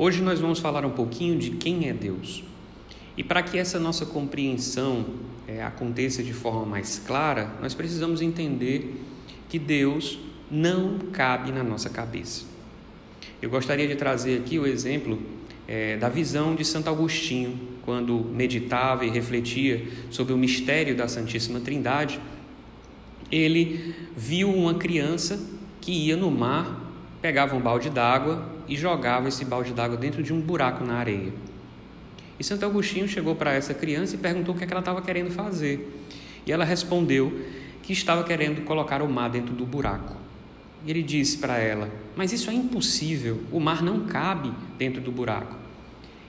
Hoje nós vamos falar um pouquinho de quem é Deus. E para que essa nossa compreensão é, aconteça de forma mais clara, nós precisamos entender que Deus não cabe na nossa cabeça. Eu gostaria de trazer aqui o exemplo é, da visão de Santo Agostinho, quando meditava e refletia sobre o mistério da Santíssima Trindade. Ele viu uma criança que ia no mar, pegava um balde d'água e jogava esse balde d'água dentro de um buraco na areia. E Santo Agostinho chegou para essa criança e perguntou o que, é que ela estava querendo fazer. E ela respondeu que estava querendo colocar o mar dentro do buraco. E ele disse para ela: Mas isso é impossível, o mar não cabe dentro do buraco.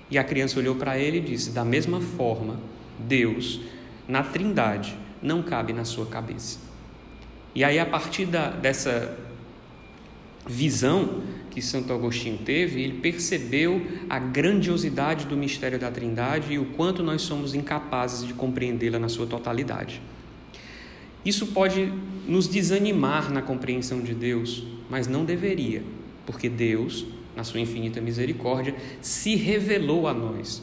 E a criança olhou para ele e disse: Da mesma forma, Deus, na Trindade, não cabe na sua cabeça. E aí, a partir da, dessa visão que Santo Agostinho teve, ele percebeu a grandiosidade do mistério da Trindade e o quanto nós somos incapazes de compreendê-la na sua totalidade. Isso pode nos desanimar na compreensão de Deus, mas não deveria, porque Deus, na sua infinita misericórdia, se revelou a nós.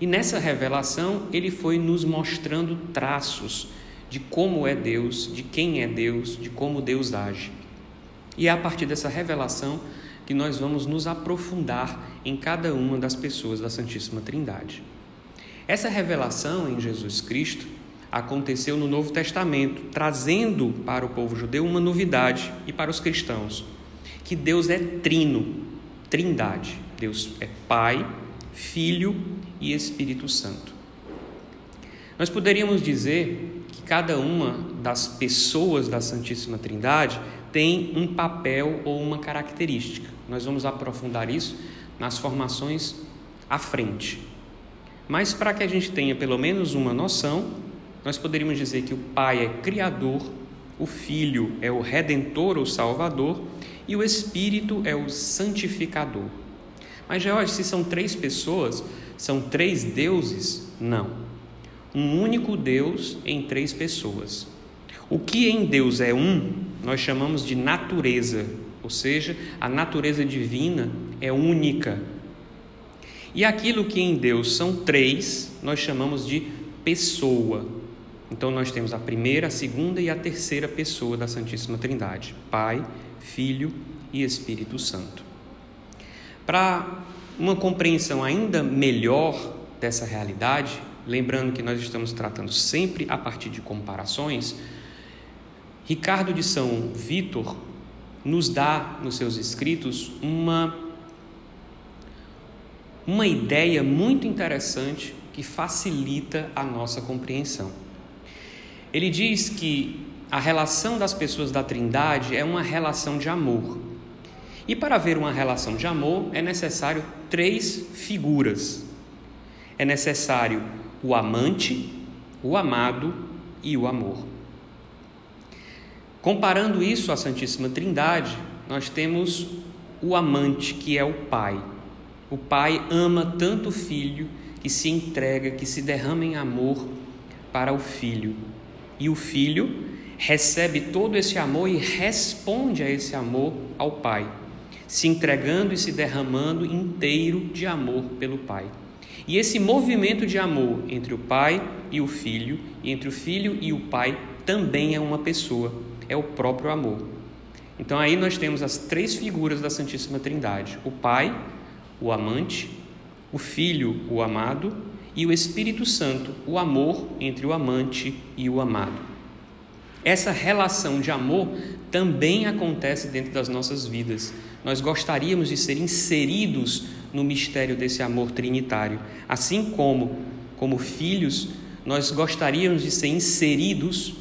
E nessa revelação, ele foi nos mostrando traços de como é Deus, de quem é Deus, de como Deus age. E é a partir dessa revelação que nós vamos nos aprofundar em cada uma das pessoas da Santíssima Trindade. Essa revelação em Jesus Cristo aconteceu no Novo Testamento, trazendo para o povo judeu uma novidade e para os cristãos, que Deus é trino, trindade. Deus é Pai, Filho e Espírito Santo. Nós poderíamos dizer que cada uma das pessoas da Santíssima Trindade tem um papel ou uma característica. Nós vamos aprofundar isso nas formações à frente. Mas para que a gente tenha pelo menos uma noção, nós poderíamos dizer que o Pai é Criador, o Filho é o Redentor ou Salvador e o Espírito é o Santificador. Mas, George, se são três pessoas, são três deuses? Não. Um único Deus em três pessoas. O que em Deus é um, nós chamamos de natureza, ou seja, a natureza divina é única. E aquilo que em Deus são três, nós chamamos de pessoa. Então nós temos a primeira, a segunda e a terceira pessoa da Santíssima Trindade: Pai, Filho e Espírito Santo. Para uma compreensão ainda melhor dessa realidade, lembrando que nós estamos tratando sempre a partir de comparações, Ricardo de São Vítor nos dá nos seus escritos uma uma ideia muito interessante que facilita a nossa compreensão. Ele diz que a relação das pessoas da Trindade é uma relação de amor. E para haver uma relação de amor é necessário três figuras. É necessário o amante, o amado e o amor. Comparando isso à Santíssima Trindade, nós temos o amante, que é o Pai. O Pai ama tanto o Filho que se entrega, que se derrama em amor para o Filho. E o filho recebe todo esse amor e responde a esse amor ao Pai, se entregando e se derramando inteiro de amor pelo Pai. E esse movimento de amor entre o Pai e o Filho, e entre o Filho e o Pai, também é uma pessoa, é o próprio amor. Então aí nós temos as três figuras da Santíssima Trindade: o Pai, o amante, o Filho, o amado, e o Espírito Santo, o amor entre o amante e o amado. Essa relação de amor também acontece dentro das nossas vidas. Nós gostaríamos de ser inseridos no mistério desse amor trinitário, assim como, como filhos, nós gostaríamos de ser inseridos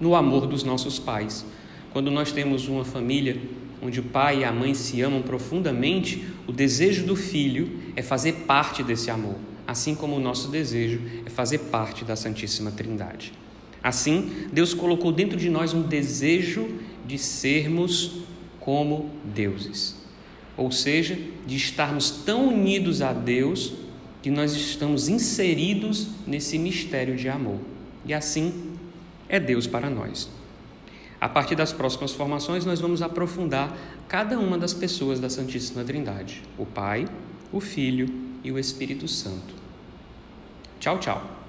no amor dos nossos pais. Quando nós temos uma família onde o pai e a mãe se amam profundamente, o desejo do filho é fazer parte desse amor assim como o nosso desejo é fazer parte da Santíssima Trindade. Assim, Deus colocou dentro de nós um desejo de sermos como deuses, ou seja, de estarmos tão unidos a Deus que nós estamos inseridos nesse mistério de amor. E assim é Deus para nós. A partir das próximas formações, nós vamos aprofundar cada uma das pessoas da Santíssima Trindade: o Pai, o Filho e o Espírito Santo. Tchau, tchau.